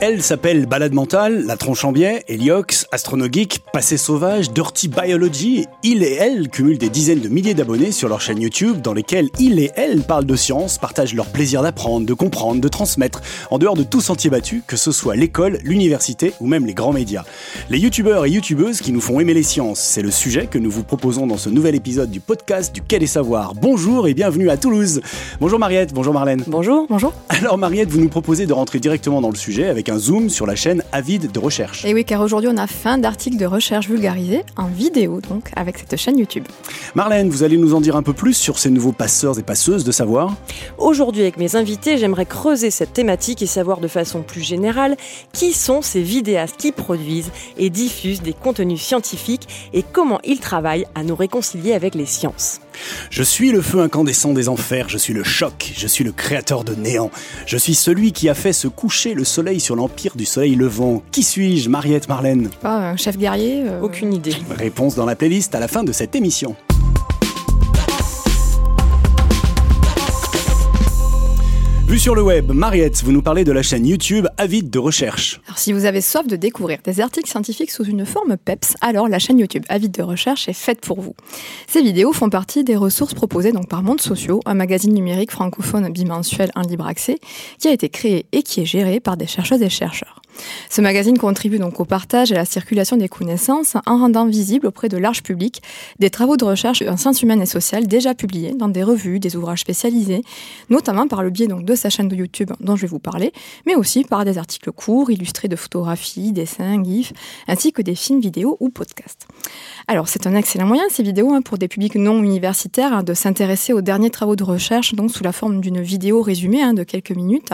et elle s'appellent Balade Mentale, La Tronche en Biais, Heliox, Astronogeek, Passé Sauvage, Dirty Biology. Il et elle cumulent des dizaines de milliers d'abonnés sur leur chaîne YouTube dans lesquels il et elle parlent de science, partagent leur plaisir d'apprendre, de comprendre, de transmettre, en dehors de tout sentier battu, que ce soit l'école, l'université ou même les grands médias. Les youtubeurs et youtubeuses qui nous font aimer les sciences, c'est le sujet que nous vous proposons dans ce nouvel épisode du podcast du Quai des Savoirs. Bonjour et bienvenue à Toulouse. Bonjour Mariette, bonjour Marlène. Bonjour, bonjour. Alors Mariette, vous nous proposez de rentrer directement dans le sujet avec un zoom sur la chaîne Avide de recherche. Et oui, car aujourd'hui on a fin d'articles de recherche vulgarisés en vidéo, donc avec cette chaîne YouTube. Marlène, vous allez nous en dire un peu plus sur ces nouveaux passeurs et passeuses de savoir? Aujourd'hui, avec mes invités, j'aimerais creuser cette thématique et savoir de façon plus générale qui sont ces vidéastes qui produisent et diffusent des contenus scientifiques et comment ils travaillent à nous réconcilier avec les sciences? Je suis le feu incandescent des enfers, je suis le choc, je suis le créateur de néant, je suis celui qui a fait se coucher le soleil sur l'empire du soleil levant. Qui suis-je, Mariette Marlène? Pas un chef guerrier euh, Aucune idée. Réponse dans la playlist à la fin de cette émission. Vu sur le web, Mariette, vous nous parlez de la chaîne YouTube Avide de recherche. Alors, si vous avez soif de découvrir des articles scientifiques sous une forme PEPS, alors la chaîne YouTube Avide de recherche est faite pour vous. Ces vidéos font partie des ressources proposées par Monde Sociaux, un magazine numérique francophone bimensuel en libre accès, qui a été créé et qui est géré par des chercheuses et chercheurs. Ce magazine contribue donc au partage et à la circulation des connaissances en rendant visible auprès de large public des travaux de recherche en sciences humaines et sociales déjà publiés dans des revues, des ouvrages spécialisés, notamment par le biais donc de sa chaîne de YouTube dont je vais vous parler, mais aussi par des articles courts illustrés de photographies, dessins, gifs, ainsi que des films vidéo ou podcasts. Alors c'est un excellent moyen ces vidéos hein, pour des publics non universitaires hein, de s'intéresser aux derniers travaux de recherche donc sous la forme d'une vidéo résumée hein, de quelques minutes,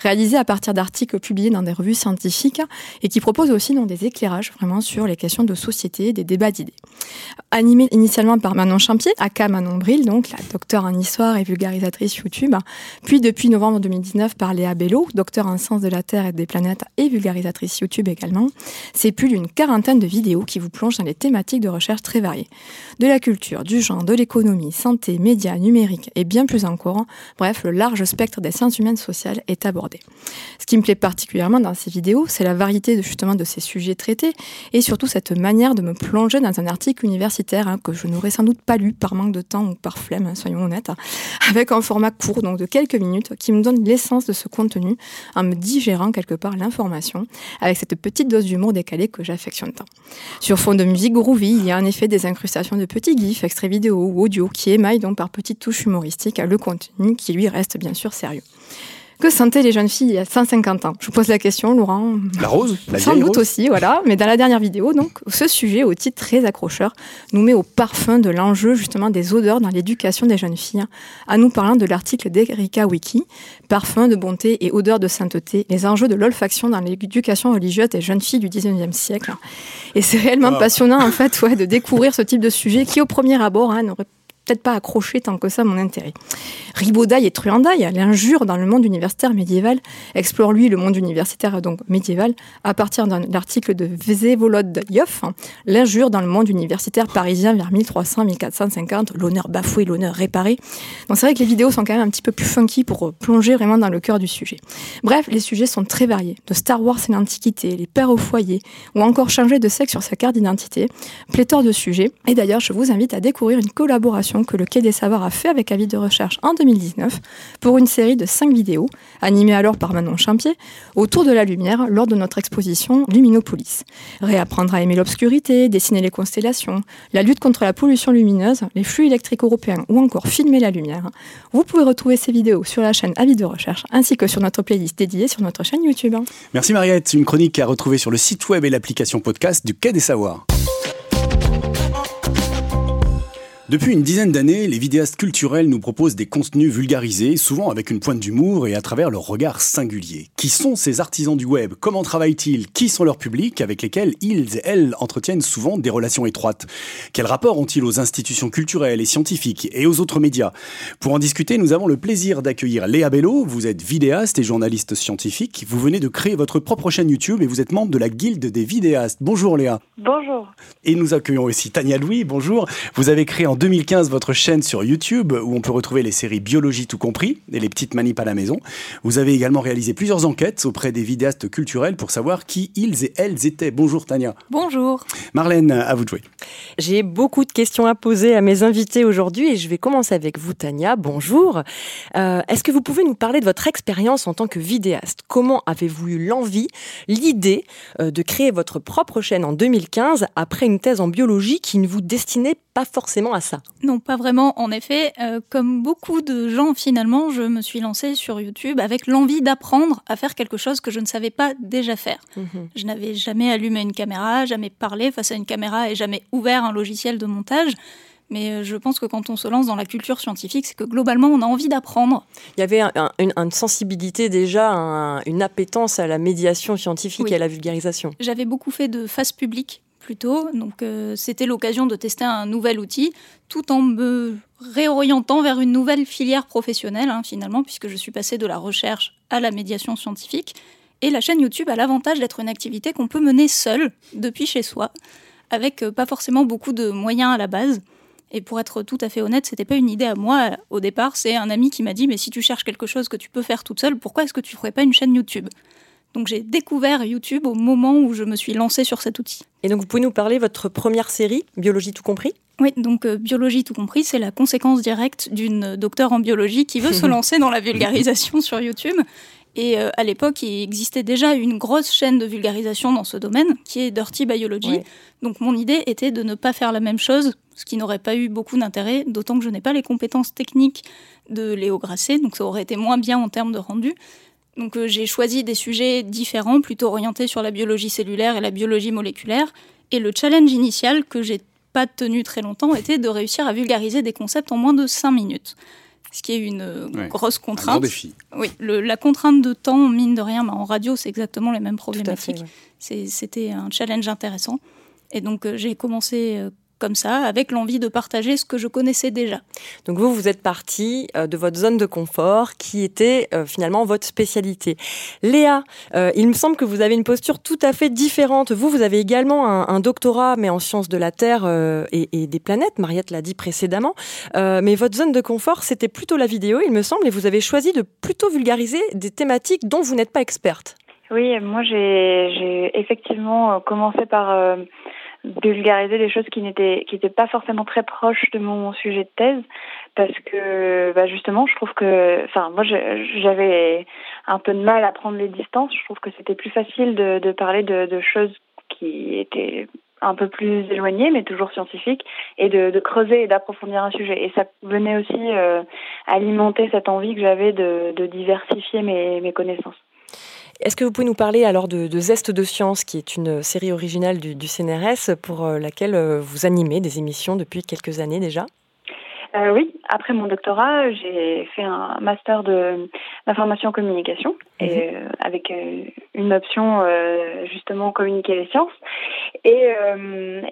réalisée à partir d'articles publiés dans des revues scientifiques et qui propose aussi donc, des éclairages vraiment sur les questions de société, des débats d'idées. Animé initialement par Manon Champier, aka Manon Bril, donc la docteure en histoire et vulgarisatrice YouTube, puis depuis novembre 2019 par Léa Bello, docteur en sciences de la Terre et des planètes et vulgarisatrice YouTube également, c'est plus d'une quarantaine de vidéos qui vous plongent dans les thématiques de recherche très variées. De la culture, du genre, de l'économie, santé, médias, numérique et bien plus encore. Bref, le large spectre des sciences humaines sociales est abordé. Ce qui me plaît particulièrement dans ces vidéos, c'est la variété de, justement de ces sujets traités et surtout cette manière de me plonger dans un article universitaire hein, que je n'aurais sans doute pas lu par manque de temps ou par flemme, hein, soyons honnêtes, avec un format court, donc de quelques minutes, qui me donne l'essence de ce contenu en me digérant quelque part l'information avec cette petite dose d'humour décalé que j'affectionne tant. Sur fond de musique groovy, il y a en effet des incrustations de petits gifs, extraits vidéo ou audio qui émaillent donc par petites touches humoristiques le contenu qui lui reste bien sûr sérieux. Que sentaient les jeunes filles il y a 150 ans? Je vous pose la question, Laurent. La rose la Sans doute rose aussi, voilà. Mais dans la dernière vidéo, donc, ce sujet, au titre très accrocheur, nous met au parfum de l'enjeu justement des odeurs dans l'éducation des jeunes filles, en nous parlant de l'article d'Erika Wiki, Parfum de bonté et odeur de sainteté, les enjeux de l'olfaction dans l'éducation religieuse des jeunes filles du 19e siècle. Et c'est réellement Ah. passionnant, en fait, ouais, de découvrir ce type de sujet qui, au premier abord, hein, n'aurait peut-être pas accroché tant que ça mon intérêt. Ribaudaille et truandaille, l'injure dans le monde universitaire médiéval, explore lui le monde universitaire donc médiéval à partir d'un article de Vsevolod Yoff, hein, l'injure dans le monde universitaire parisien vers 1300-1450, l'honneur bafoué, l'honneur réparé. Donc c'est vrai que les vidéos sont quand même un petit peu plus funky pour euh, plonger vraiment dans le cœur du sujet. Bref, les sujets sont très variés, de Star Wars et l'Antiquité, les pères au foyer, ou encore changer de sexe sur sa carte d'identité, pléthore de sujets. Et d'ailleurs, je vous invite à découvrir une collaboration que le Quai des Savoirs a fait avec Avis de Recherche en 2019 pour une série de 5 vidéos, animées alors par Manon Champier, autour de la lumière lors de notre exposition Luminopolis. Réapprendre à aimer l'obscurité, dessiner les constellations, la lutte contre la pollution lumineuse, les flux électriques européens ou encore filmer la lumière. Vous pouvez retrouver ces vidéos sur la chaîne Avis de Recherche ainsi que sur notre playlist dédiée sur notre chaîne YouTube. Merci Mariette, une chronique à retrouver sur le site web et l'application podcast du Quai des Savoirs. Depuis une dizaine d'années, les vidéastes culturels nous proposent des contenus vulgarisés, souvent avec une pointe d'humour et à travers leur regard singulier. Qui sont ces artisans du web? Comment travaillent-ils? Qui sont leurs publics? Avec lesquels ils et elles entretiennent souvent des relations étroites? Quel rapport ont-ils aux institutions culturelles et scientifiques et aux autres médias? Pour en discuter, nous avons le plaisir d'accueillir Léa Bello. Vous êtes vidéaste et journaliste scientifique. Vous venez de créer votre propre chaîne YouTube et vous êtes membre de la Guilde des vidéastes. Bonjour Léa. Bonjour. Et nous accueillons aussi Tania Louis. Bonjour. Vous avez créé en en 2015 votre chaîne sur YouTube où on peut retrouver les séries Biologie tout compris et les petites manips à la maison. Vous avez également réalisé plusieurs enquêtes auprès des vidéastes culturels pour savoir qui ils et elles étaient. Bonjour Tania. Bonjour. Marlène, à vous de jouer. J'ai beaucoup de questions à poser à mes invités aujourd'hui et je vais commencer avec vous Tania. Bonjour. Euh, est-ce que vous pouvez nous parler de votre expérience en tant que vidéaste? Comment avez-vous eu l'envie, l'idée euh, de créer votre propre chaîne en 2015 après une thèse en biologie qui ne vous destinait pas forcément à ça Non, pas vraiment. En effet, euh, comme beaucoup de gens, finalement, je me suis lancée sur YouTube avec l'envie d'apprendre à faire quelque chose que je ne savais pas déjà faire. Mhm. Je n'avais jamais allumé une caméra, jamais parlé face à une caméra et jamais ouvert un logiciel de montage. Mais euh, je pense que quand on se lance dans la culture scientifique, c'est que globalement, on a envie d'apprendre. Il y avait une, sensibilité déjà, une appétence à la médiation scientifique et à la vulgarisation. J'avais beaucoup fait de face publique donc euh, c'était l'occasion de tester un nouvel outil, tout en me réorientant vers une nouvelle filière professionnelle, hein, finalement, puisque je suis passée de la recherche à la médiation scientifique. Et la chaîne YouTube a l'avantage d'être une activité qu'on peut mener seule, depuis chez soi, avec euh, pas forcément beaucoup de moyens à la base. Et pour être tout à fait honnête, c'était pas une idée à moi au départ. C'est un ami qui m'a dit Mais si tu cherches quelque chose que tu peux faire toute seule, pourquoi est-ce que tu ferais pas une chaîne YouTube? Donc j'ai découvert YouTube au moment où je me suis lancée sur cet outil. Et donc vous pouvez nous parler de votre première série, Biologie tout compris? Oui, donc euh, biologie tout compris, c'est la conséquence directe d'une docteure en biologie qui veut se lancer dans la vulgarisation sur YouTube. Et euh, à l'époque, il existait déjà une grosse chaîne de vulgarisation dans ce domaine, qui est Dirty Biology. Donc mon idée était de ne pas faire la même chose, ce qui n'aurait pas eu beaucoup d'intérêt, d'autant que je n'ai pas les compétences techniques de Léo Grasset, donc ça aurait été moins bien en termes de rendu. Donc euh, j'ai choisi des sujets différents, plutôt orientés sur la biologie cellulaire et la biologie moléculaire. Et le challenge initial, que j'ai pas tenu très longtemps, était de réussir à vulgariser des concepts en moins de 5 minutes ce qui est une euh, grosse contrainte. Un grand défi. Oui, la contrainte de temps, mine de rien, en radio, c'est exactement les mêmes problématiques. C'était un challenge intéressant. Et donc, euh, j'ai commencé euh, comme ça, avec l'envie de partager ce que je connaissais déjà. Donc vous, vous êtes parti euh, de votre zone de confort qui était euh, finalement votre spécialité. Léa, euh, il me semble que vous avez une posture tout à fait différente. Vous, vous avez également un, doctorat, mais en sciences de la Terre et, des planètes. Mariette l'a dit précédemment. mais votre zone de confort, c'était plutôt la vidéo, il me semble, et vous avez choisi de plutôt vulgariser des thématiques dont vous n'êtes pas experte. Oui, moi j'ai effectivement commencé par vulgariser des choses qui n'étaient qui étaient pas forcément très proches de mon sujet de thèse parce que bah justement je trouve que enfin moi j'avais un peu de mal à prendre les distances. Je trouve que c'était plus facile de, de parler de, de, choses qui étaient un peu plus éloignées mais toujours scientifiques et de, de creuser et d'approfondir un sujet. Et ça venait aussi euh, alimenter cette envie que j'avais de, de diversifier mes, mes connaissances est-ce que vous pouvez nous parler alors de, Zeste de Science, qui est une série originale du, CNRS pour euh, laquelle euh, vous animez des émissions depuis quelques années déjà? Euh, oui, après mon doctorat, j'ai fait un master de d'information communication et mhm. euh, avec euh, une option justement communiquer les sciences et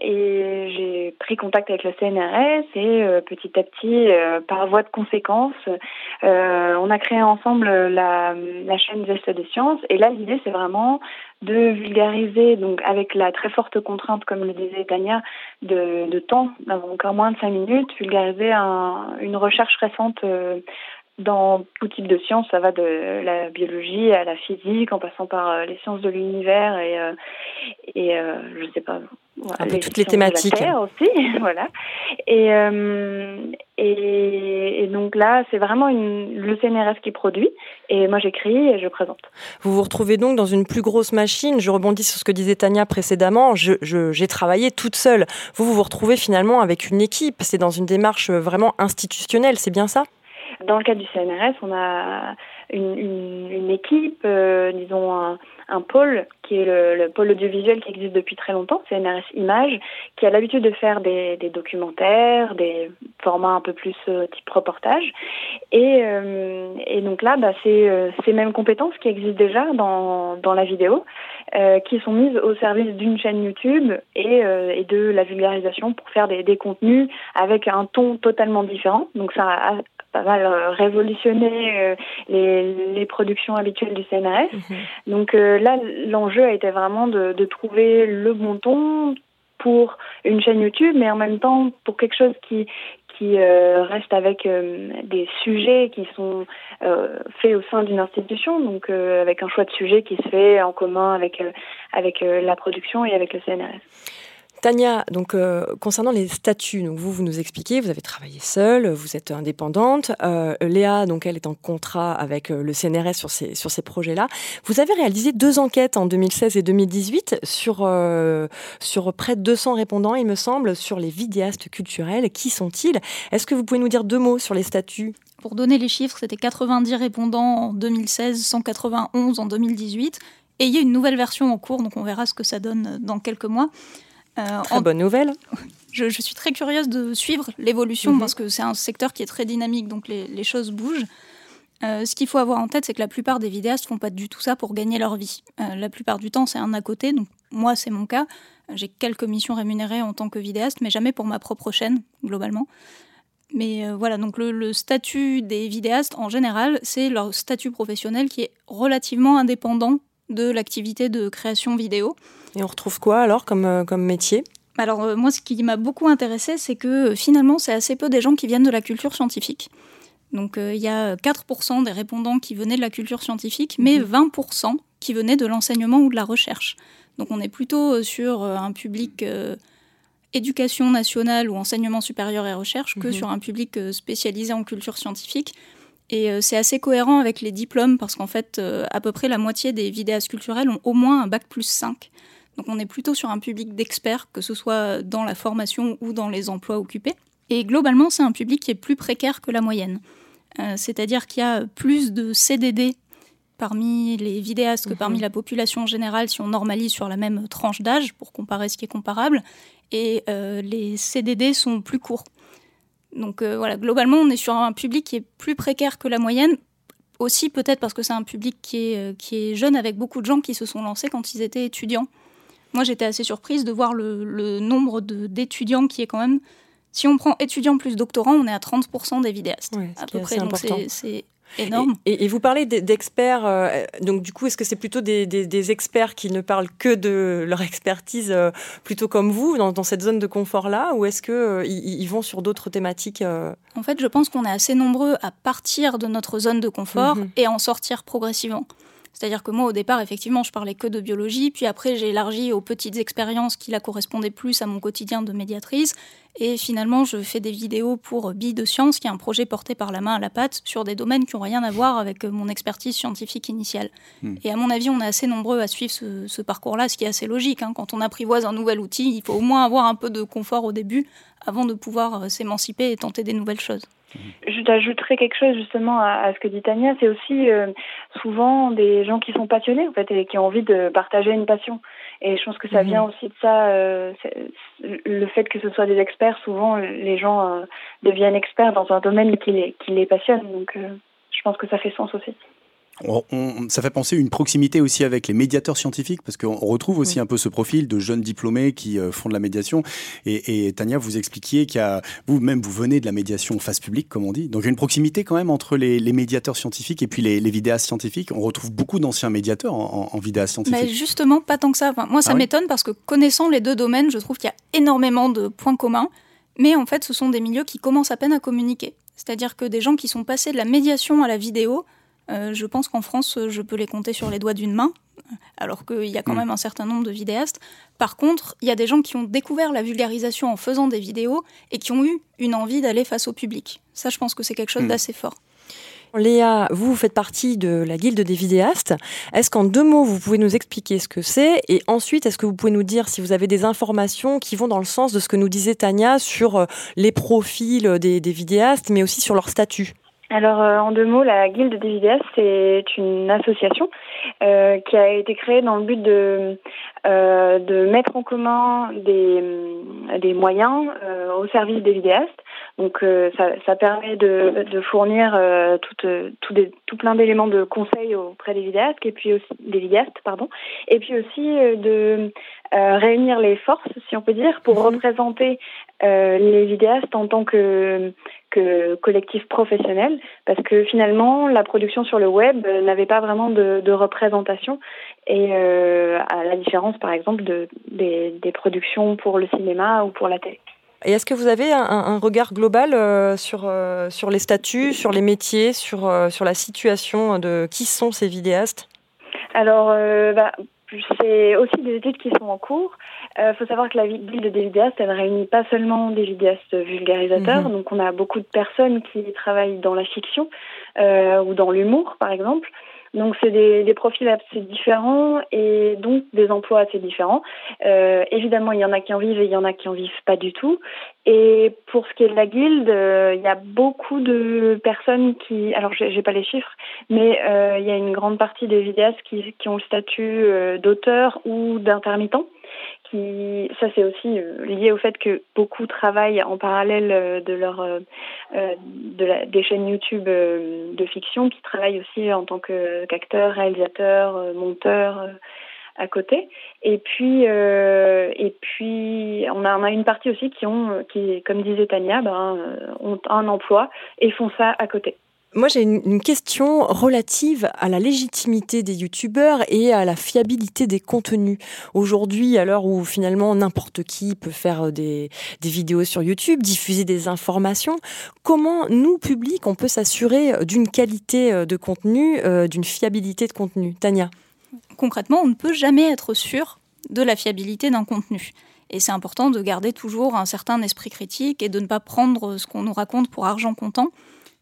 et j'ai pris contact avec le CNRS et petit à petit par voie de conséquence on a créé ensemble la la chaîne Zeste des sciences et là l'idée c'est vraiment de vulgariser, donc avec la très forte contrainte, comme le disait Tania, de, de temps, encore moins de cinq minutes, vulgariser un, une recherche récente euh, dans tout type de sciences, ça va de la biologie à la physique, en passant par euh, les sciences de l'univers et, euh, et euh, je sais pas, voilà, les toutes les thématiques. De la aussi, voilà. Et, et, et, donc là, c'est vraiment une, le CNRS qui produit, et moi j'écris et je présente. Vous vous retrouvez donc dans une plus grosse machine. Je rebondis sur ce que disait Tania précédemment. J'ai je, travaillé toute seule. Vous, vous vous retrouvez finalement avec une équipe. C'est dans une démarche vraiment institutionnelle, c'est bien ça? Dans le cadre du CNRS, on a une, équipe, euh, disons un, pôle qui est le, le, pôle audiovisuel qui existe depuis très longtemps, CNRS Images, qui a l'habitude de faire des, documentaires, des formats un peu plus euh, type reportage. Et, euh, donc là, bah, c'est ces mêmes compétences qui existent déjà dans, la vidéo, qui sont mises au service d'une chaîne YouTube et, de la vulgarisation pour faire des, des contenus avec un ton totalement différent. Donc ça pas mal euh, révolutionné euh, les, les, productions habituelles du CNRS. Mhm. Donc euh, là, l'enjeu a été vraiment de, de, trouver le bon ton pour une chaîne YouTube, mais en même temps pour quelque chose qui qui euh, reste avec euh, des sujets qui sont euh, faits au sein d'une institution, donc avec un choix de sujet qui se fait en commun avec avec la production et avec le CNRS. Tania, donc euh, concernant les statuts, donc vous vous nous expliquez, vous avez travaillé seule, vous êtes indépendante. Euh, Léa, donc elle est en contrat avec euh, le CNRS sur ces sur ces projets-là. Vous avez réalisé deux enquêtes en 2016 et 2018 sur sur près de 200 répondants, il me semble, sur les vidéastes culturels. Qui sont-ils? Est-ce que vous pouvez nous dire deux mots sur les statuts? Pour donner les chiffres, c'était 90 répondants en 2016, 191 en 2018. Et il y a une nouvelle version en cours, donc on verra ce que ça donne dans quelques mois. Euh, très bonne nouvelle. Je, suis très curieuse de suivre l'évolution mhm. parce que c'est un secteur qui est très dynamique, donc les, choses bougent. Euh, ce qu'il faut avoir en tête, c'est que la plupart des vidéastes font pas du tout ça pour gagner leur vie. Euh, la plupart du temps, c'est un à côté. Donc moi, c'est mon cas. J'ai quelques missions rémunérées en tant que vidéaste, mais jamais pour ma propre chaîne globalement. Mais voilà, donc le, statut des vidéastes en général, c'est leur statut professionnel qui est relativement indépendant de l'activité de création vidéo. Et on retrouve quoi alors comme, euh, comme métier? Alors euh, moi, ce qui m'a beaucoup intéressé, c'est que euh, finalement, c'est assez peu des gens qui viennent de la culture scientifique. Donc il y a 4% des répondants qui venaient de la culture scientifique, mais 20% mhm. qui venaient de l'enseignement ou de la recherche. Donc on est plutôt sur un public éducation nationale ou enseignement supérieur et recherche que mhm. sur un public spécialisé en culture scientifique. Et c'est assez cohérent avec les diplômes parce qu'en fait, à peu près la moitié des vidéastes culturels ont au moins un bac plus 5. Donc on est plutôt sur un public d'experts, que ce soit dans la formation ou dans les emplois occupés. Et globalement, c'est un public qui est plus précaire que la moyenne. Euh, c'est-à-dire qu'il y a plus de CDD parmi les vidéastes que parmi mhm. la population générale si on normalise sur la même tranche d'âge pour comparer ce qui est comparable. Et euh, les CDD sont plus courts. Donc euh, voilà, globalement, on est sur un public qui est plus précaire que la moyenne. Aussi peut-être parce que c'est un public qui est, qui est jeune avec beaucoup de gens qui se sont lancés quand ils étaient étudiants moi, j'étais assez surprise de voir le, nombre d'étudiants qui est quand même. Si on prend étudiants plus doctorants, on est à 30% des vidéastes, à peu près. Donc c'est énorme. Et, vous parlez d'experts, euh, donc du coup, est-ce que c'est plutôt des, experts qui ne parlent que de leur expertise, euh, plutôt comme vous, dans, cette zone de confort-là, ou est-ce qu'ils euh, ils vont sur d'autres thématiques En fait, je pense qu'on est assez nombreux à partir de notre zone de confort mhm. et en sortir progressivement. C'est-à-dire que moi, au départ, effectivement, je parlais que de biologie, puis après, j'ai élargi aux petites expériences qui la correspondaient plus à mon quotidien de médiatrice. Et finalement, je fais des vidéos pour Billes de Science, qui est un projet porté par la main à la patte sur des domaines qui n'ont rien à voir avec mon expertise scientifique initiale. Hmm. Et à mon avis, on est assez nombreux à suivre ce, parcours-là, ce qui est assez logique. Hein. Quand on apprivoise un nouvel outil, il faut au moins avoir un peu de confort au début avant de pouvoir euh, s'émanciper et tenter des nouvelles choses. Je t'ajouterais quelque chose justement à, ce que dit Tania, c'est aussi euh, souvent des gens qui sont passionnés en fait et qui ont envie de partager une passion. Et je pense que ça mhm. vient aussi de ça, euh, le fait que ce soit des experts. Souvent, les gens euh, deviennent experts dans un domaine qui les, qui les passionne. Donc, je pense que ça fait sens aussi ça fait penser une proximité aussi avec les médiateurs scientifiques, parce qu'on retrouve aussi un peu ce profil de jeunes diplômés qui euh, font de la médiation. Et, Tania, vous expliquiez qu'il y a, vous-même, vous venez de la médiation face publique, comme on dit. Donc il y a une proximité quand même entre les, médiateurs scientifiques et puis les, vidéastes scientifiques. On retrouve beaucoup d'anciens médiateurs en, en, vidéastes scientifiques. Mais justement, pas tant que ça. moi, ça ah m'étonne parce que connaissant les deux domaines, je trouve qu'il y a énormément de points communs. Mais en fait, ce sont des milieux qui commencent à peine à communiquer. C'est-à-dire que des gens qui sont passés de la médiation à la vidéo, euh, je pense qu'en France, je peux les compter sur les doigts d'une main, alors qu'il y a quand mm. même un certain nombre de vidéastes. Par contre, il y a des gens qui ont découvert la vulgarisation en faisant des vidéos et qui ont eu une envie d'aller face au public. Ça, je pense que c'est quelque chose mm. d'assez fort. Léa, vous, faites partie de la guilde des vidéastes. Est-ce qu'en deux mots, vous pouvez nous expliquer ce que c'est Et ensuite, est-ce que vous pouvez nous dire si vous avez des informations qui vont dans le sens de ce que nous disait Tania sur euh, les profils des vidéastes, mais aussi sur leur statut? Alors, euh, en deux mots, la Guilde des vidéastes, c'est une association euh, qui a été créée dans le but de, euh, de mettre en commun des, des moyens au service des vidéastes. Donc ça, ça, permet de, de fournir tout, tout, des, tout plein d'éléments de conseils auprès des vidéastes et puis aussi des vidéastes pardon et puis aussi de réunir les forces si on peut dire pour mhm. représenter les vidéastes en tant que que collectif professionnel, parce que finalement, la production sur le web n'avait pas vraiment de, de représentation, et euh, à la différence, par exemple, de, des, des, productions pour le cinéma ou pour la télé. Et est-ce que vous avez un, un regard global euh, sur, euh, sur les statuts, sur les métiers, sur, euh, sur la situation de qui sont ces vidéastes? Alors, euh, bah, c'est aussi des études qui sont en cours. Il euh, faut savoir que la ville de des vidéastes, elle réunit pas seulement des vidéastes vulgarisateurs. Mhm. Donc, on a beaucoup de personnes qui travaillent dans la fiction euh, ou dans l'humour, par exemple. Donc c'est des, des, profils assez différents et donc des emplois assez différents. Euh, évidemment, il y en a qui en vivent et il y en a qui en vivent pas du tout. Et pour ce qui est de la guilde, euh, il y a beaucoup de personnes qui, alors j'ai pas les chiffres, mais euh, il y a une grande partie des vidéastes qui, qui ont le statut euh, d'auteur ou d'intermittent ça c'est aussi euh, lié au fait que beaucoup travaillent en parallèle euh, de leur euh, de la, des chaînes YouTube de fiction qui travaillent aussi en tant qu'acteurs, réalisateurs, monteurs à côté. Et puis et puis on a on a une partie aussi qui ont qui comme disait Tania ben, ont un emploi et font ça à côté. Moi, j'ai une, question relative à la légitimité des youtubeurs et à la fiabilité des contenus. Aujourd'hui, à l'heure où finalement n'importe qui peut faire des, des, vidéos sur YouTube, diffuser des informations, comment nous, public, on peut s'assurer d'une qualité de contenu, euh, d'une fiabilité de contenu? Tania? Concrètement, on ne peut jamais être sûr de la fiabilité d'un contenu. Et c'est important de garder toujours un certain esprit critique et de ne pas prendre ce qu'on nous raconte pour argent comptant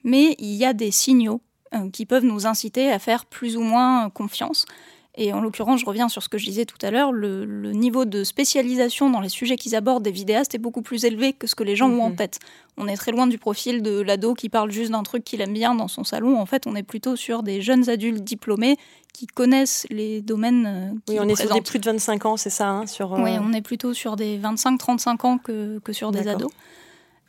mais il y a des signaux euh, qui peuvent nous inciter à faire plus ou moins confiance. Et en l'occurrence, je reviens sur ce que je disais tout à l'heure, le, niveau de spécialisation dans les sujets qu'ils abordent des vidéastes est beaucoup plus élevé que ce que les gens ont en mhm. tête. On est très loin du profil de l'ado qui parle juste d'un truc qu'il aime bien dans son salon. En fait, on est plutôt sur des jeunes adultes diplômés qui connaissent les domaines. Euh, oui, on est sur des plus de 25 ans, c'est ça hein, sur, Oui, on est plutôt sur des 25-35 ans que, que sur des ados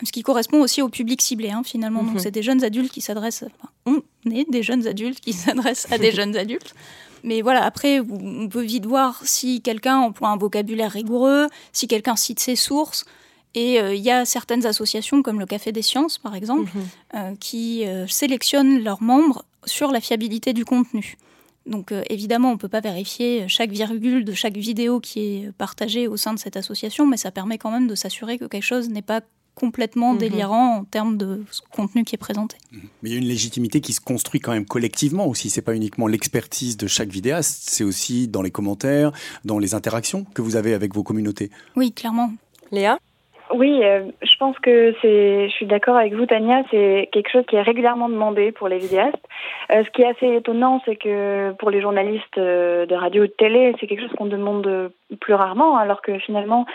ce qui correspond aussi au public ciblé hein, finalement. Donc mhm. c'est des jeunes adultes qui s'adressent, on est des jeunes adultes qui s'adressent à des jeunes adultes. Mais voilà, après, on peut vite voir si quelqu'un emploie un vocabulaire rigoureux, si quelqu'un cite ses sources. Et euh, il y a certaines associations, comme le Café des Sciences, par exemple, mhm. euh, qui euh, sélectionnent leurs membres sur la fiabilité du contenu. Donc évidemment, on ne peut pas vérifier chaque virgule de chaque vidéo qui est partagée au sein de cette association, mais ça permet quand même de s'assurer que quelque chose n'est pas complètement mhm. délirant en termes de contenu qui est présenté. Mhm. Mais il y a une légitimité qui se construit quand même collectivement aussi. C'est pas uniquement l'expertise de chaque vidéaste, c'est aussi dans les commentaires, dans les interactions que vous avez avec vos communautés. Oui, clairement. Léa? Oui, euh, je pense que c'est, je suis d'accord avec vous, Tania, c'est quelque chose qui est régulièrement demandé pour les vidéastes. Euh, ce qui est assez étonnant, c'est que pour les journalistes euh, de radio ou de télé, c'est quelque chose qu'on demande plus rarement, alors que finalement,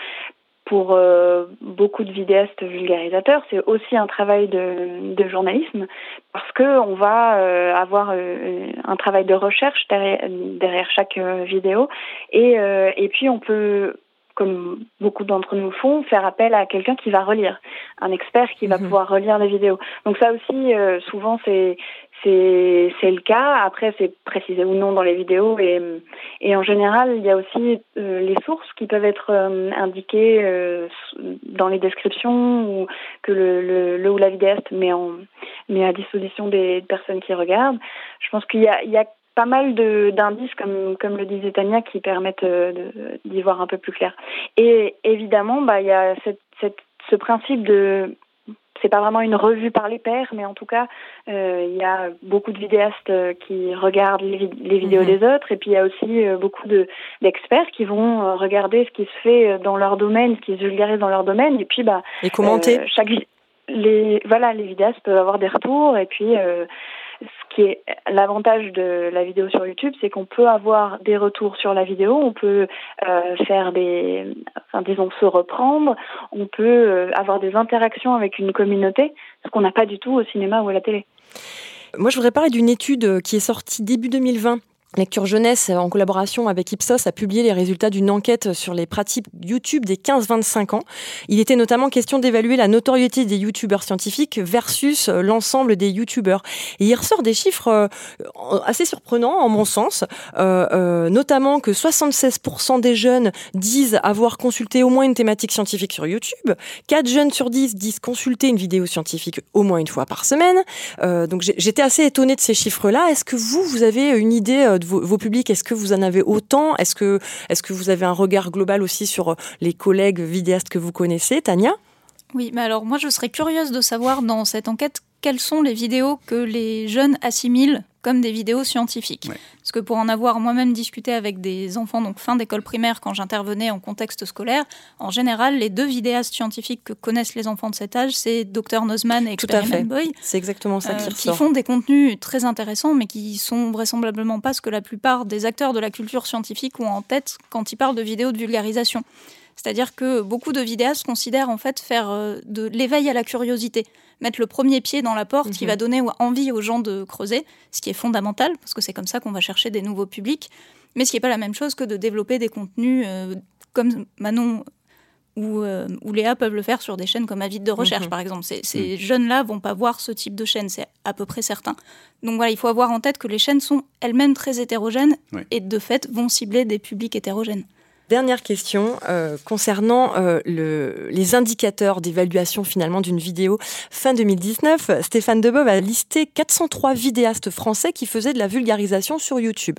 pour euh, beaucoup de vidéastes vulgarisateurs, c'est aussi un travail de, de journalisme parce que on va euh, avoir euh, un travail de recherche derrière, derrière chaque vidéo et, et puis on peut comme beaucoup d'entre nous font, faire appel à quelqu'un qui va relire, un expert qui va mhm. pouvoir relire les vidéos. Donc ça aussi, souvent, c'est c'est le cas. Après, c'est précisé ou non dans les vidéos et et en général, il y a aussi euh, les sources qui peuvent être euh, indiquées euh, dans les descriptions ou que le, ou la vidéaste met en met à disposition des personnes qui regardent. Je pense qu'il y a il y a pas mal d'indices, comme, comme le disait Tania, qui permettent d'y voir un peu plus clair. Et évidemment, bah, il y a cette, ce principe de c'est pas vraiment une revue par les pairs, mais en tout cas, euh, il y a beaucoup de vidéastes euh, qui regardent les, vidéos mhm. des autres, et puis il y a aussi euh, beaucoup de d'experts qui vont regarder ce qui se fait dans leur domaine, ce qui se vulgarise dans leur domaine, et puis bah et commenter. chaque les voilà, les vidéastes peuvent avoir des retours, et puis qui est l'avantage de la vidéo sur YouTube, c'est qu'on peut avoir des retours sur la vidéo, on peut euh, faire des, enfin, disons, se reprendre, on peut euh, avoir des interactions avec une communauté, ce qu'on n'a pas du tout au cinéma ou à la télé. Moi, je voudrais parler d'une étude qui est sortie début 2020 Lecture Jeunesse, en collaboration avec Ipsos, a publié les résultats d'une enquête sur les pratiques YouTube des 15-25 ans. Il était notamment question d'évaluer la notoriété des YouTubeurs scientifiques versus euh, l'ensemble des YouTubeurs. Et il ressort des chiffres euh, assez surprenants, en mon sens, euh, notamment que 76% des jeunes disent avoir consulté au moins une thématique scientifique sur YouTube. 4 jeunes sur 10 disent consulter une vidéo scientifique au moins une fois par semaine. donc j'étais assez étonnée de ces chiffres-là. Est-ce que vous, vous avez une idée vos, publics Est-ce que vous en avez autant? Est-ce que, est que vous avez un regard global aussi sur les collègues vidéastes que vous connaissez, Tania? Oui, mais alors moi je serais curieuse de savoir dans cette enquête quelles sont les vidéos que les jeunes assimilent comme des vidéos scientifiques. Parce que pour en avoir moi-même discuté avec des enfants, donc fin d'école primaire, quand j'intervenais en contexte scolaire, en général, les deux vidéastes scientifiques que connaissent les enfants de cet âge, c'est Dr Nozman et Experiment Boy. C'est exactement ça qui euh, Qui font des contenus très intéressants, mais qui sont vraisemblablement pas ce que la plupart des acteurs de la culture scientifique ont en tête quand ils parlent de vidéos de vulgarisation. C'est-à-dire que beaucoup de vidéastes considèrent en fait faire euh, de l'éveil à la curiosité, mettre le premier pied dans la porte qui mhm. va donner envie aux gens de creuser, ce qui est fondamental parce que c'est comme ça qu'on va chercher des nouveaux publics, mais ce qui n'est pas la même chose que de développer des contenus euh, comme Manon ou, euh, ou, Léa peuvent le faire sur des chaînes comme Avide de recherche, mhm. par exemple. Ces, mhm. jeunes-là vont pas voir ce type de chaîne, c'est à peu près certain. Donc voilà, il faut avoir en tête que les chaînes sont elles-mêmes très hétérogènes et de fait vont cibler des publics hétérogènes. Dernière question euh, concernant euh, le, les indicateurs d'évaluation finalement d'une vidéo. Fin 2019, Stéphane Debove a listé 403 vidéastes français qui faisaient de la vulgarisation sur YouTube.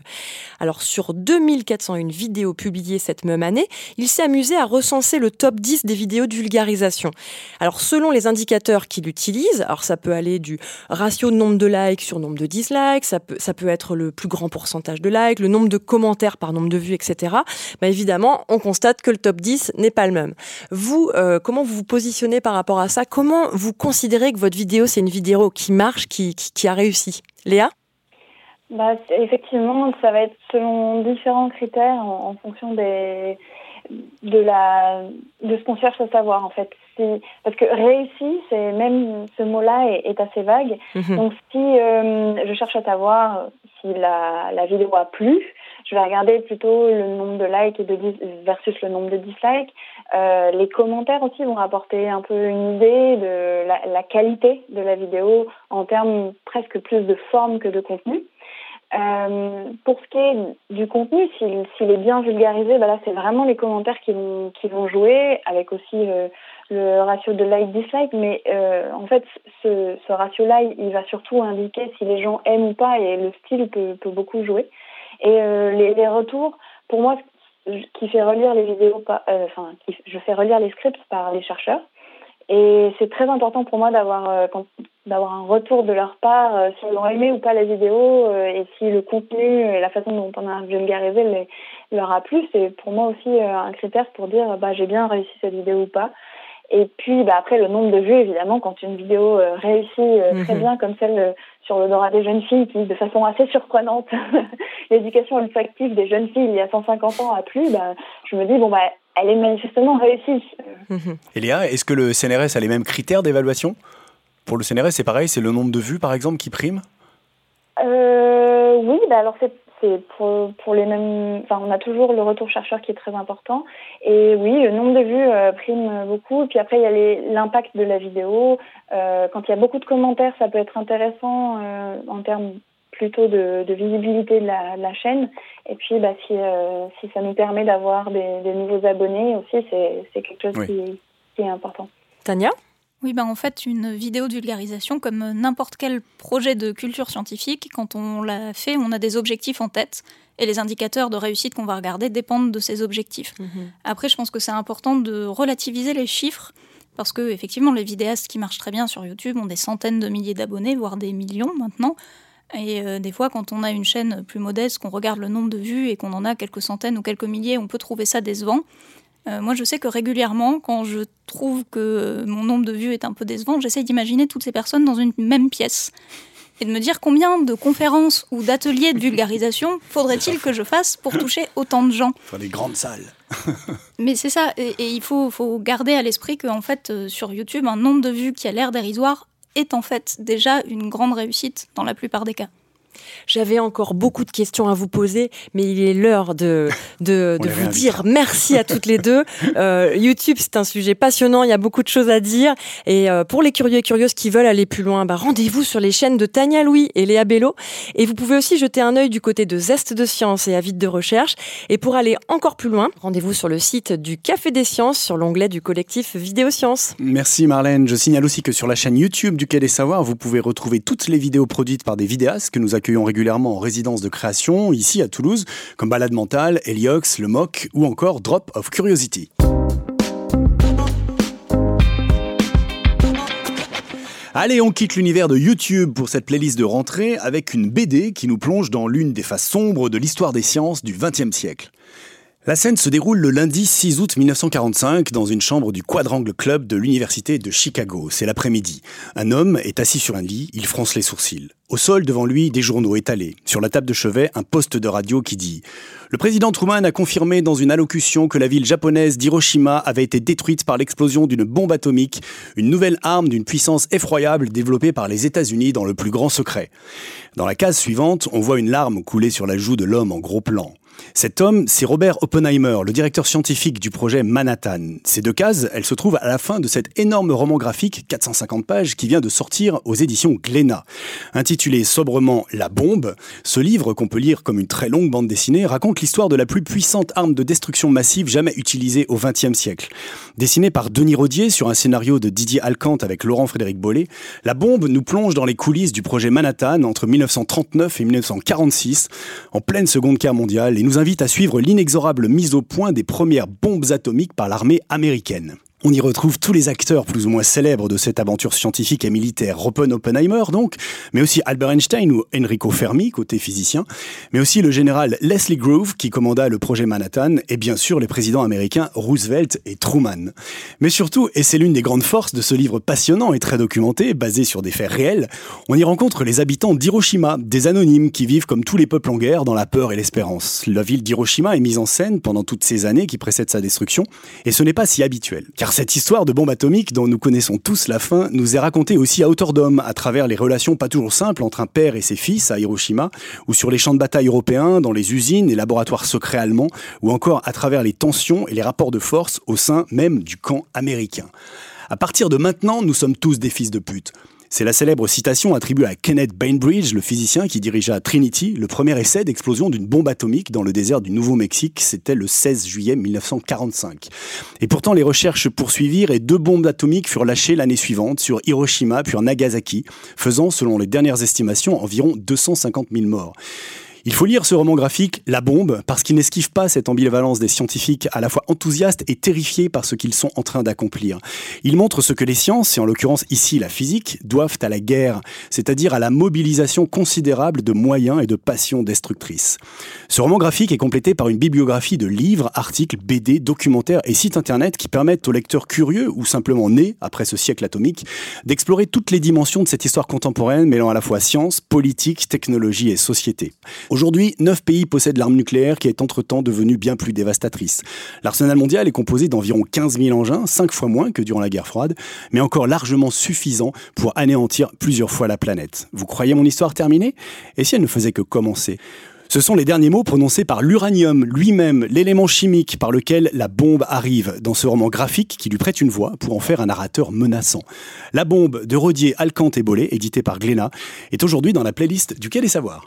Alors sur 2401 vidéos publiées cette même année, il s'est amusé à recenser le top 10 des vidéos de vulgarisation. Alors selon les indicateurs qu'il utilise, alors ça peut aller du ratio de nombre de likes sur nombre de dislikes, ça peut, ça peut être le plus grand pourcentage de likes, le nombre de commentaires par nombre de vues, etc. Bah, évidemment, on constate que le top 10 n'est pas le même. Vous, euh, comment vous vous positionnez par rapport à ça? Comment vous considérez que votre vidéo, c'est une vidéo qui marche, qui, a réussi? Léa? Bah, Effectivement, ça va être selon différents critères en, fonction des, de, la, de ce qu'on cherche à savoir en fait. parce que réussi, c'est même ce mot-là est, assez vague. Mhm. Donc si euh, je cherche à savoir si la, la vidéo a plu, je vais regarder plutôt le nombre de likes et de versus le nombre de dislikes. Euh, les commentaires aussi vont rapporter un peu une idée de la, qualité de la vidéo en termes presque plus de forme que de contenu. Euh, pour ce qui est du contenu, s'il est bien vulgarisé, bah là c'est vraiment les commentaires qui vont jouer, avec aussi le, le ratio de like-dislike. Mais euh, en fait, ce, ratio-là, il va surtout indiquer si les gens aiment ou pas, et le style peut beaucoup jouer. Et euh, les, les, retours, pour moi, qui fait relire les vidéos, euh, enfin, je fais relire les scripts par les chercheurs. Et c'est très important pour moi d'avoir euh, d'avoir un retour de leur part, euh, s'ils ont aimé ou pas la vidéo, euh, et si le contenu et la façon dont on a vulgarisé les, leur a plu. C'est pour moi aussi un critère pour dire bah j'ai bien réussi cette vidéo ou pas. Et puis bah, après le nombre de vues évidemment quand une vidéo réussit très mhm. bien comme celle sur l'odorat des jeunes filles qui de façon assez surprenante l'éducation olfactive des jeunes filles il y a 150 ans a plu, bah, je me dis bon bah elle est manifestement réussie. Mhm. Elia, est-ce que le CNRS a les mêmes critères d'évaluation? Pour le CNRS, c'est pareil, c'est le nombre de vues, par exemple, qui prime? Euh, Oui, bah alors c'est pour, pour, les mêmes. Enfin, on a toujours le retour chercheur qui est très important. Et oui, le nombre de vues euh, prime beaucoup. Et puis après, il y a l'impact de la vidéo. Euh, quand il y a beaucoup de commentaires, ça peut être intéressant en termes plutôt de, visibilité de la, chaîne. Et puis, bah, si, euh, si ça nous permet d'avoir des, nouveaux abonnés aussi, c'est quelque chose qui, est important. Tania? Oui, ben en fait, une vidéo de vulgarisation, comme n'importe quel projet de culture scientifique, quand on l'a fait, on a des objectifs en tête. Et les indicateurs de réussite qu'on va regarder dépendent de ces objectifs. Mhm. Après, je pense que c'est important de relativiser les chiffres, parce que, effectivement, les vidéastes qui marchent très bien sur YouTube ont des centaines de milliers d'abonnés, voire des millions maintenant. Et euh, des fois, quand on a une chaîne plus modeste, qu'on regarde le nombre de vues et qu'on en a quelques centaines ou quelques milliers, on peut trouver ça décevant. Euh, moi, je sais que régulièrement, quand je trouve que mon nombre de vues est un peu décevant, j'essaye d'imaginer toutes ces personnes dans une même pièce et de me dire combien de conférences ou d'ateliers de vulgarisation faudrait-il que je fasse pour toucher autant de gens. Dans les grandes salles. Mais c'est ça, et, il faut, faut, garder à l'esprit qu'en fait, euh, sur YouTube, un nombre de vues qui a l'air dérisoire est en fait déjà une grande réussite dans la plupart des cas. J'avais encore beaucoup de questions à vous poser, mais il est l'heure de, de, vous dire merci à toutes les deux. Euh, YouTube, c'est un sujet passionnant, il y a beaucoup de choses à dire. Et euh, pour les curieux et curieuses qui veulent aller plus loin, bah, rendez-vous sur les chaînes de Tania Louis et Léa Bello. Et vous pouvez aussi jeter un œil du côté de Zeste de Science et Avide de Recherche. Et pour aller encore plus loin, rendez-vous sur le site du Café des Sciences, sur l'onglet du collectif Vidéosciences. Merci Marlène. Je signale aussi que sur la chaîne YouTube du Quai des Savoirs, vous pouvez retrouver toutes les vidéos produites par des vidéastes que nous accueillons régulièrement en résidence de création, ici à Toulouse, comme Balade Mentale, Heliox, Le Moc ou encore Drop of Curiosity. Allez, on quitte l'univers de YouTube pour cette playlist de rentrée avec une BD qui nous plonge dans l'une des faces sombres de l'histoire des sciences du XXe siècle. La scène se déroule le lundi 6 août 1945 dans une chambre du Quadrangle Club de l'Université de Chicago. C'est l'après-midi. Un homme est assis sur un lit, il fronce les sourcils. Au sol, devant lui, des journaux étalés. Sur la table de chevet, un poste de radio qui dit Le président Truman a confirmé dans une allocution que la ville japonaise d'Hiroshima avait été détruite par l'explosion d'une bombe atomique, une nouvelle arme d'une puissance effroyable développée par les États-Unis dans le plus grand secret. Dans la case suivante, on voit une larme couler sur la joue de l'homme en gros plan. Cet homme, c'est Robert Oppenheimer, le directeur scientifique du projet Manhattan. Ces deux cases, elles se trouvent à la fin de cet énorme roman graphique, 450 pages, qui vient de sortir aux éditions Glénat. Intitulé sobrement La bombe, ce livre, qu'on peut lire comme une très longue bande dessinée, raconte l'histoire de la plus puissante arme de destruction massive jamais utilisée au XXe siècle. Dessiné par Denis Rodier sur un scénario de Didier Alcante avec Laurent Frédéric Bollet, La bombe nous plonge dans les coulisses du projet Manhattan entre 1939 et 1946, en pleine Seconde Guerre mondiale, et nous invite à suivre l'inexorable mise au point des premières bombes atomiques par l'armée américaine. On y retrouve tous les acteurs plus ou moins célèbres de cette aventure scientifique et militaire. Ropen Oppenheimer, donc, mais aussi Albert Einstein ou Enrico Fermi, côté physicien, mais aussi le général Leslie Groove, qui commanda le projet Manhattan, et bien sûr les présidents américains Roosevelt et Truman. Mais surtout, et c'est l'une des grandes forces de ce livre passionnant et très documenté, basé sur des faits réels, on y rencontre les habitants d'Hiroshima, des anonymes qui vivent comme tous les peuples en guerre dans la peur et l'espérance. La ville d'Hiroshima est mise en scène pendant toutes ces années qui précèdent sa destruction, et ce n'est pas si habituel, cette histoire de bombe atomique dont nous connaissons tous la fin nous est racontée aussi à hauteur d'homme, à travers les relations pas toujours simples entre un père et ses fils à Hiroshima, ou sur les champs de bataille européens, dans les usines et laboratoires secrets allemands, ou encore à travers les tensions et les rapports de force au sein même du camp américain. À partir de maintenant, nous sommes tous des fils de pute. C'est la célèbre citation attribuée à Kenneth Bainbridge, le physicien qui dirigea Trinity, le premier essai d'explosion d'une bombe atomique dans le désert du Nouveau-Mexique. C'était le 16 juillet 1945. Et pourtant, les recherches poursuivirent et deux bombes atomiques furent lâchées l'année suivante sur Hiroshima puis en Nagasaki, faisant, selon les dernières estimations, environ 250 000 morts. Il faut lire ce roman graphique, La bombe, parce qu'il n'esquive pas cette ambivalence des scientifiques à la fois enthousiastes et terrifiés par ce qu'ils sont en train d'accomplir. Il montre ce que les sciences, et en l'occurrence ici la physique, doivent à la guerre, c'est-à-dire à la mobilisation considérable de moyens et de passions destructrices. Ce roman graphique est complété par une bibliographie de livres, articles, BD, documentaires et sites internet qui permettent aux lecteurs curieux ou simplement nés après ce siècle atomique d'explorer toutes les dimensions de cette histoire contemporaine mêlant à la fois science, politique, technologie et société. Aujourd'hui, neuf pays possèdent l'arme nucléaire qui est entre-temps devenue bien plus dévastatrice. L'arsenal mondial est composé d'environ 15 000 engins, cinq fois moins que durant la guerre froide, mais encore largement suffisant pour anéantir plusieurs fois la planète. Vous croyez mon histoire terminée? Et si elle ne faisait que commencer? Ce sont les derniers mots prononcés par l'uranium lui-même, l'élément chimique par lequel la bombe arrive, dans ce roman graphique qui lui prête une voix pour en faire un narrateur menaçant. La bombe de Rodier, Alcante et Bollet, édité par Glénat, est aujourd'hui dans la playlist du Quai des Savoirs.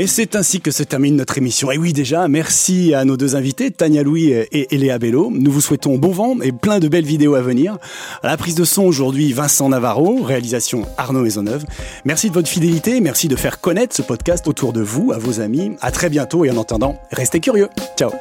Et c'est ainsi que se termine notre émission. Et oui, déjà, merci à nos deux invités, Tania Louis et Eléa Bello. Nous vous souhaitons bon vent et plein de belles vidéos à venir. À la prise de son aujourd'hui, Vincent Navarro, réalisation Arnaud Maisonneuve. Merci de votre fidélité, merci de faire connaître ce podcast autour de vous, à vos amis. À très bientôt et en attendant, restez curieux. Ciao.